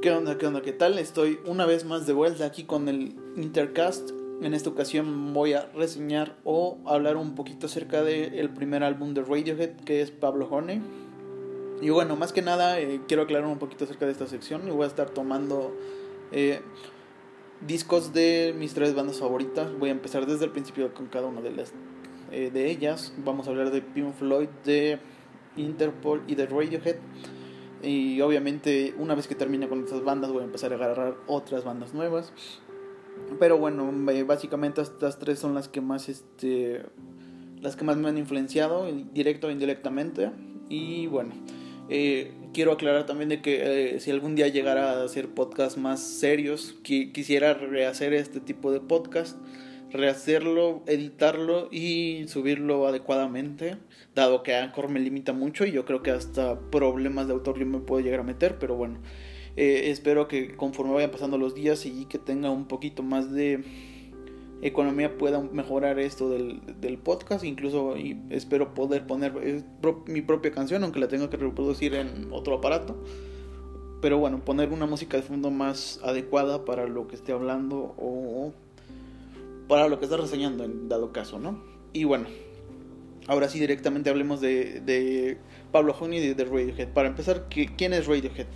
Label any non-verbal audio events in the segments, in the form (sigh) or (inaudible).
¿Qué onda? ¿Qué onda? ¿Qué tal? Estoy una vez más de vuelta aquí con el Intercast. En esta ocasión voy a reseñar o hablar un poquito acerca del primer álbum de Radiohead, que es Pablo Honey. Y bueno, más que nada eh, quiero aclarar un poquito acerca de esta sección y voy a estar tomando eh, discos de mis tres bandas favoritas. Voy a empezar desde el principio con cada una de las eh, de ellas. Vamos a hablar de Pink Floyd, de Interpol y de Radiohead. Y obviamente una vez que termine con estas bandas voy a empezar a agarrar otras bandas nuevas. Pero bueno, básicamente estas tres son las que más este las que más me han influenciado, directo o indirectamente. Y bueno, eh, quiero aclarar también de que eh, si algún día llegara a hacer podcasts más serios, quisiera rehacer este tipo de podcast rehacerlo, editarlo y subirlo adecuadamente, dado que Anchor me limita mucho y yo creo que hasta problemas de autor yo me puedo llegar a meter, pero bueno, eh, espero que conforme vayan pasando los días y que tenga un poquito más de economía pueda mejorar esto del, del podcast, incluso espero poder poner eh, mi propia canción, aunque la tenga que reproducir en otro aparato. Pero bueno, poner una música de fondo más adecuada para lo que esté hablando o para lo que estás reseñando en dado caso, ¿no? Y bueno, ahora sí directamente hablemos de, Pablo Honey y de, Radiohead. Para empezar, ¿quién es Radiohead?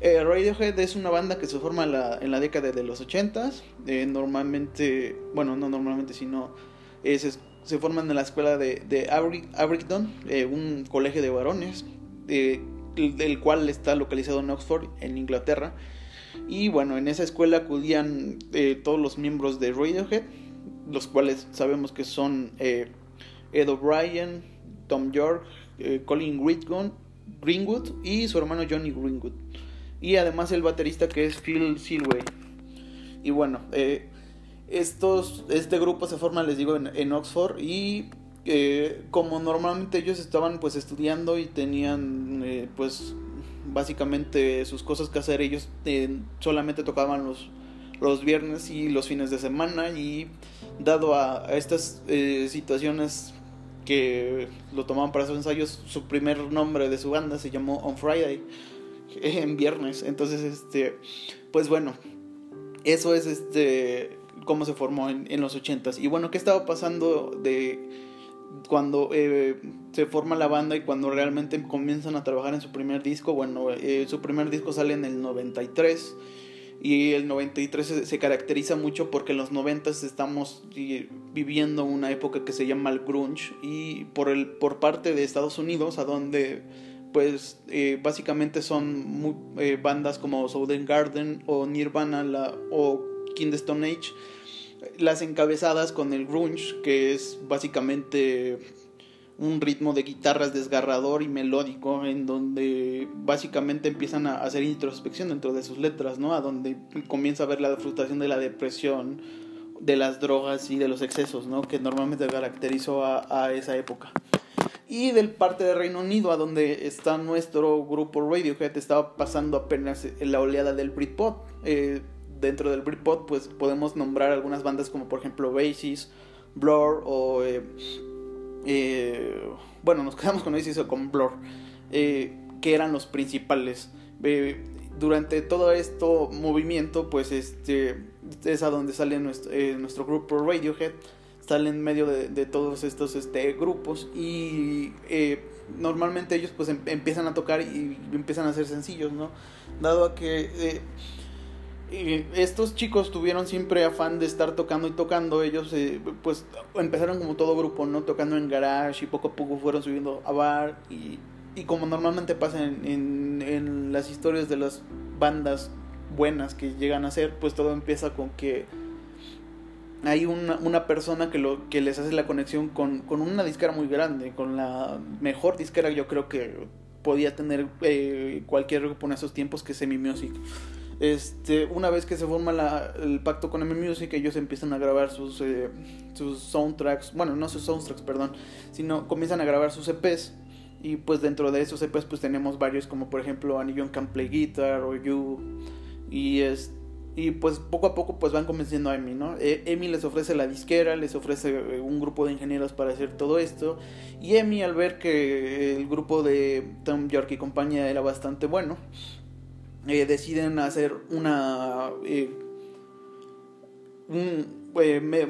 Eh, Radiohead es una banda que se forma en la, en la década de los 80 eh, normalmente, bueno, no normalmente, sino se forman en la escuela de, de Abingdon, eh, un colegio de varones, el, el, cual está localizado en Oxford, en Inglaterra. Y bueno, en esa escuela acudían eh, todos los miembros de Radiohead, los cuales sabemos que son eh, Ed O'Brien, Tom York, eh, Colin Greenwood y su hermano Johnny Greenwood. Y además el baterista que es Phil Silway. Y bueno, estos, este grupo se forma, les digo, en, en Oxford y como normalmente ellos estaban pues estudiando y tenían pues básicamente sus cosas que hacer. Ellos eh, solamente tocaban los, los viernes y los fines de semana y dado a, estas eh, situaciones que lo tomaban para sus ensayos, su primer nombre de su banda se llamó On Friday, (laughs) en viernes. Entonces, este, pues bueno, eso es este cómo se formó en, en los ochentas. Y bueno, ¿qué estaba pasando de cuando eh, se forma la banda y cuando realmente comienzan a trabajar en su primer disco, bueno, eh, su primer disco sale en el 93 y el 93 se, caracteriza mucho porque en los 90 estamos viviendo una época que se llama el grunge y por, el, por parte de Estados Unidos, a donde pues eh, básicamente son bandas como Southern Garden o Nirvana o King Stone Age las encabezadas con el grunge, que es básicamente un ritmo de guitarras desgarrador y melódico, en donde básicamente empiezan a hacer introspección dentro de sus letras, ¿no? A donde comienza a ver la frustración de la depresión, de las drogas y de los excesos, ¿no? Que normalmente caracterizó a, esa época. Y del parte de Reino Unido, a donde está nuestro grupo Radiohead, estaba pasando apenas la oleada del Britpop. Eh, dentro del Britpop, pues podemos nombrar algunas bandas como por ejemplo Basis, Blur o... Eh, eh, bueno, nos quedamos con Oasis o con Blur, eh, que eran los principales. durante todo esto movimiento, pues este es a donde sale nuestro, nuestro grupo Radiohead, sale en medio de, todos estos este, grupos y normalmente ellos pues em, empiezan a tocar y empiezan a hacer sencillos, ¿no? Dado a que estos chicos tuvieron siempre afán de estar tocando y tocando. Ellos, eh, pues, empezaron como todo grupo, ¿no? Tocando en garage y poco a poco fueron subiendo a bar. Y, y como normalmente pasa en, en, las historias de las bandas buenas que llegan a ser, pues todo empieza con que hay una, una persona que, lo, que les hace la conexión con, con una disquera muy grande, con la mejor disquera yo creo que podía tener eh, cualquier grupo en esos tiempos que es Semi Music. Este, una vez que se forma la, el pacto con M Music, ellos empiezan a grabar sus, eh, soundtracks, bueno, no sus soundtracks, perdón, sino comienzan a grabar sus EPs. Y pues dentro de esos EPs pues tenemos varios como por ejemplo Anillon Can Play Guitar o You. Y, y pues poco a poco pues van convenciendo a Emi, ¿no? E, Emi les ofrece la disquera, les ofrece eh, un grupo de ingenieros para hacer todo esto. Y Emi al ver que el grupo de Tom York y compañía era bastante bueno, eh, deciden hacer una... Eh,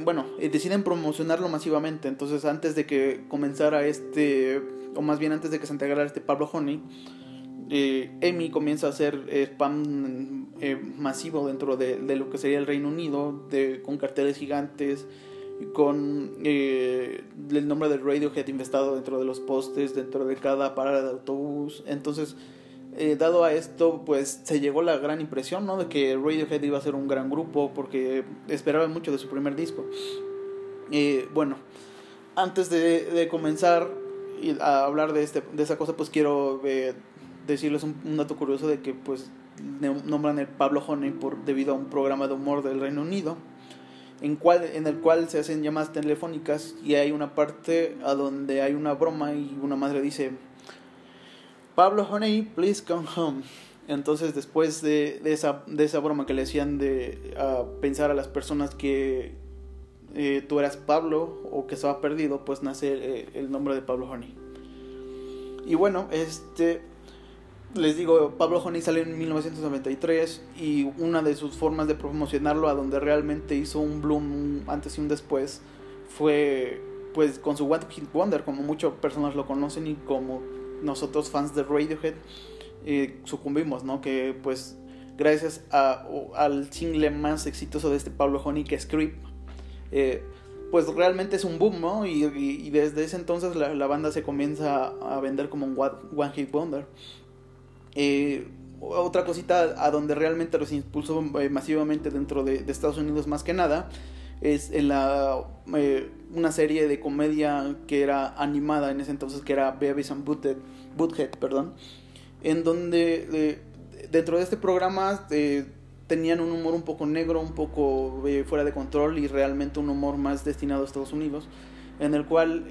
bueno, deciden promocionarlo masivamente. Entonces, antes de que comenzara este, o más bien antes de que se integrara este Pablo Honey, Emi comienza a hacer spam masivo dentro de, de, lo que sería el Reino Unido, de, con carteles gigantes, con eh, el nombre del Radiohead investado dentro de los postes, dentro de cada parada de autobús. Entonces, eh, dado a esto, pues se llegó la gran impresión, ¿no? De que Radiohead iba a ser un gran grupo porque esperaban mucho de su primer disco. Eh, bueno, antes de, comenzar a hablar de, este, de esa cosa, pues quiero decirles un, un, dato curioso de que, pues, nombran el Pablo Honey por, debido a un programa de humor del Reino Unido en, cual, en el cual se hacen llamadas telefónicas y hay una parte a donde hay una broma y una madre dice, Pablo Honey, please come home. Entonces después de, esa, broma que le hacían de pensar a las personas que eh, tú eras Pablo o que estaba perdido, pues nace eh, el nombre de Pablo Honey. Y bueno, este les digo, Pablo Honey salió en 1993 y una de sus formas de promocionarlo a donde realmente hizo un bloom antes y un después fue pues con su One Hit Wonder, como muchas personas lo conocen y como nosotros fans de Radiohead eh, sucumbimos, ¿no? Que pues gracias al single más exitoso de este Pablo Honey que es Creep, eh, pues realmente es un boom, ¿no? Y, desde ese entonces la, banda se comienza a vender como un One Hit Wonder. Eh, otra cosita a donde realmente los impulsó masivamente dentro de, Estados Unidos más que nada es en la una serie de comedia que era animada en ese entonces que era Babies and Butthead, perdón en donde dentro de este programa tenían un humor un poco negro un poco fuera de control y realmente un humor más destinado a Estados Unidos en el cual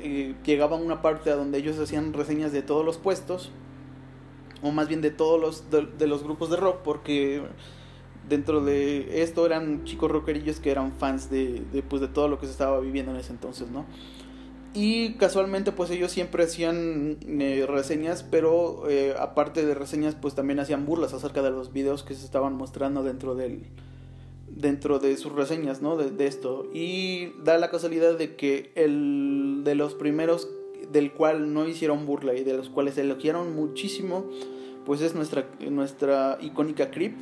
llegaban una parte a donde ellos hacían reseñas de todos los puestos o más bien de todos los, de, los grupos de rock, porque dentro de esto eran chicos rockerillos que eran fans de, de, pues, de todo lo que se estaba viviendo en ese entonces, ¿no? Y casualmente pues ellos siempre hacían eh, reseñas, pero eh, aparte de reseñas pues también hacían burlas acerca de los videos que se estaban mostrando dentro del dentro de sus reseñas, ¿no? De, de esto. Y da la casualidad de que el de los primeros del cual no hicieron burla y de los cuales elogiaron muchísimo, pues es nuestra, nuestra icónica Creep.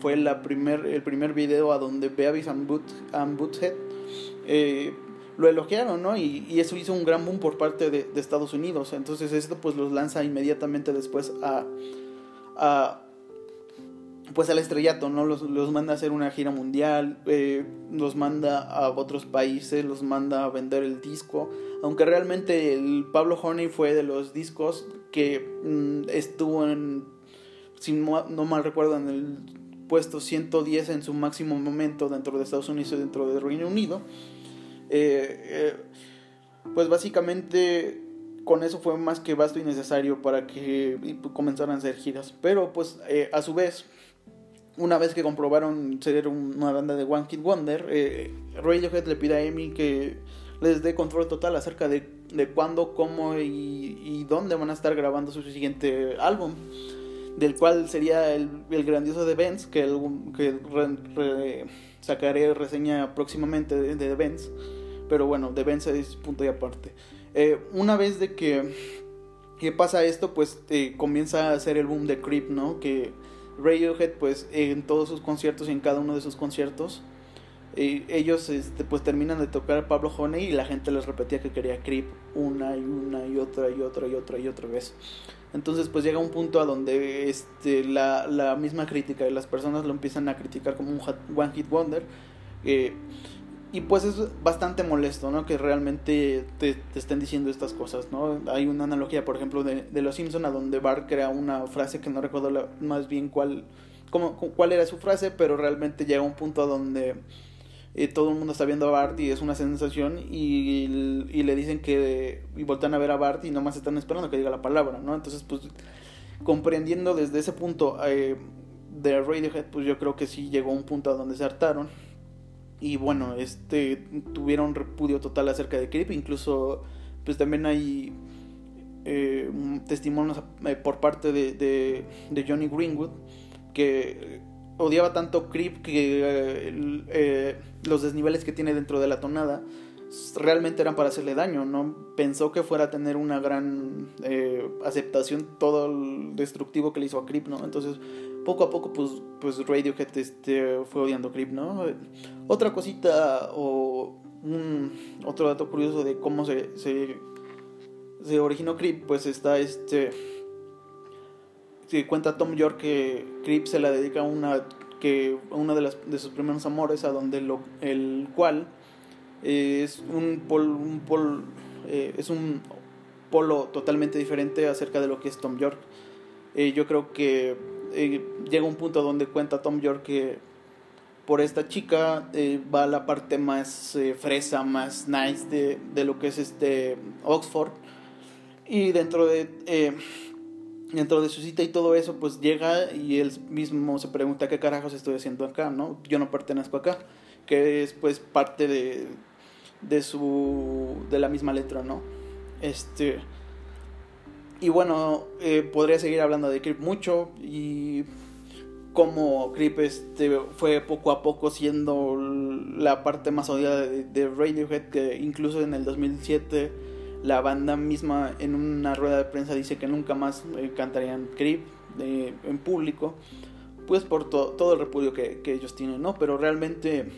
Fue primer, el primer video a donde Beavis and, Boot, and Boothead eh, lo elogiaron, ¿no? Y, eso hizo un gran boom por parte de, de, Estados Unidos. Entonces esto pues los lanza inmediatamente después a, a pues al estrellato, ¿no? Los, los, manda a hacer una gira mundial, eh, los manda a otros países, los manda a vender el disco. Aunque realmente el Pablo Honey fue de los discos que mm, estuvo en, si no mal recuerdo, en el puesto 110 en su máximo momento dentro de Estados Unidos y dentro del Reino Unido. Eh, eh, pues básicamente con eso fue más que vasto y necesario para que comenzaran a hacer giras. Pero pues a su vez una vez que comprobaron ser una banda de One Kid Wonder, eh, Radiohead le pide a Amy que les dé control total acerca de, de cuándo, cómo y, dónde van a estar grabando su siguiente álbum, del cual sería el, grandioso The Benz, que, sacaré reseña próximamente de, Benz, pero bueno, The Benz es punto y aparte. Eh, una vez de que, que pasa esto, pues eh, comienza a ser el boom de Creep, ¿no? Que Radiohead pues en todos sus conciertos y en cada uno de sus conciertos ellos este, pues terminan de tocar a Pablo Honey y la gente les repetía que quería Creep una y una y otra y otra y otra y otra vez. Entonces pues llega un punto a donde este, la, la misma crítica de las personas lo empiezan a criticar como un One Hit Wonder. Eh, y pues es bastante molesto, ¿no? Que realmente te, te, estén diciendo estas cosas, ¿no? Hay una analogía, por ejemplo, de, de Los Simpson a donde Bart crea una frase que no recuerdo más bien cuál, cómo, cuál era su frase, pero realmente llega un punto a donde eh, todo el mundo está viendo a Bart y es una sensación y, y, le dicen que... y voltean a ver a Bart y nomás están esperando que diga la palabra, ¿no? Entonces, pues, comprendiendo desde ese punto eh, de Radiohead, pues yo creo que sí llegó un punto a donde se hartaron y bueno, este tuvieron repudio total acerca de Creep, incluso pues también hay eh, testimonios eh, por parte de, de, Johnny Greenwood que odiaba tanto Creep que eh, eh, los desniveles que tiene dentro de la tonada realmente eran para hacerle daño, no pensó que fuera a tener una gran eh, aceptación todo el destructivo que le hizo a Creep, ¿no? Entonces, poco a poco, pues, pues Radiohead este, fue odiando a Creep, ¿no? Otra cosita o otro dato curioso de cómo se, se, se originó Creep, pues está este se cuenta Tom York que Creep se la dedica a una que una de, las, de sus primeros amores a donde lo, el cual es un pol, un pol, eh, es un polo totalmente diferente acerca de lo que es Tom York. Eh, yo creo que eh, llega un punto donde cuenta Tom York que por esta chica va la parte más fresa más nice de, de, lo que es este Oxford. Y dentro de dentro de su cita y todo eso, pues llega y él mismo se pregunta qué carajos estoy haciendo acá, ¿no? Yo no pertenezco acá, que es pues parte de, de su, de la misma letra, ¿no? Este, y bueno, eh, podría seguir hablando de Creep mucho y cómo Creep este, fue poco a poco siendo la parte más odiada de, de Radiohead, que incluso en el 2007 la banda misma en una rueda de prensa dice que nunca más eh, cantarían Creep eh, en público, pues por todo el repudio que, ellos tienen, ¿no? Pero realmente,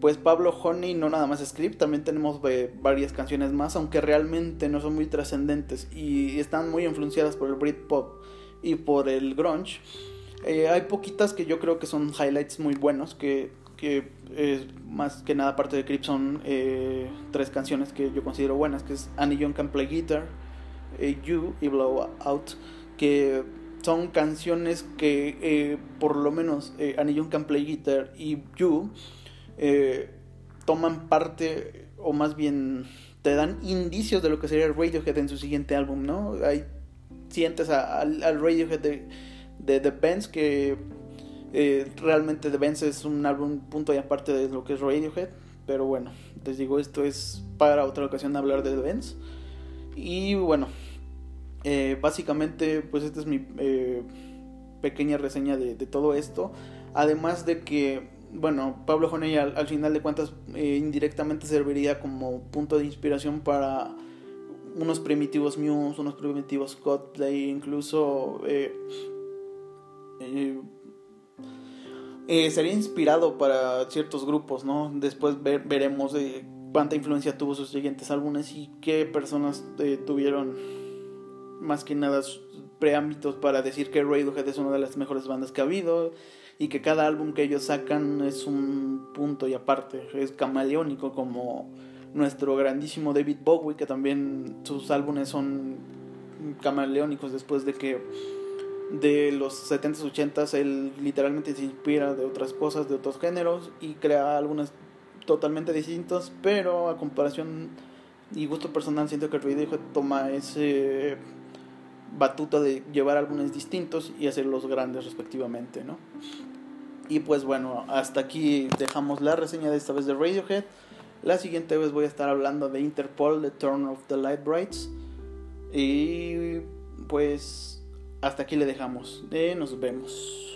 pues Pablo Honey no nada más es Creep, también tenemos eh, varias canciones más, aunque realmente no son muy trascendentes y están muy influenciadas por el Britpop y por el grunge. hay poquitas que yo creo que son highlights muy buenos que que es más que nada parte de Creep son eh, tres canciones que yo considero buenas, que es Annie Young Can Play Guitar, eh, You y Blow Out, que son canciones que eh, por lo menos Annie Young Can Play Guitar y You toman parte, o más bien te dan indicios de lo que sería Radiohead en su siguiente álbum, ¿no? Hay, sientes al, Radiohead de, de The Bands que eh, realmente The Benz es un álbum punto y aparte de lo que es Radiohead. Pero bueno, les digo, esto es para otra ocasión hablar de The Benz. Y bueno, eh, básicamente, pues esta es mi eh, pequeña reseña de, todo esto. Además de que, bueno, Pablo Joney al, final de cuentas indirectamente serviría como punto de inspiración para unos primitivos Muse, unos primitivos Coldplay, incluso eh, sería inspirado para ciertos grupos, ¿no? Después veremos eh, cuánta influencia tuvo sus siguientes álbumes y qué personas eh, tuvieron más que nada preámbitos para decir que Radiohead es una de las mejores bandas que ha habido y que cada álbum que ellos sacan es un punto y aparte, es camaleónico como nuestro grandísimo David Bowie, que también sus álbumes son camaleónicos después de que de los 70s, 80s, él literalmente se inspira de otras cosas, de otros géneros y crea algunas totalmente distintas, pero a comparación y gusto personal siento que Radiohead toma ese batuta de llevar álbumes distintos y hacerlos grandes respectivamente, ¿no? Y pues bueno, hasta aquí dejamos la reseña de esta vez de Radiohead. La siguiente vez voy a estar hablando de Interpol, The Turn of the Light Brights. Y pues hasta aquí le dejamos. Eh, nos vemos.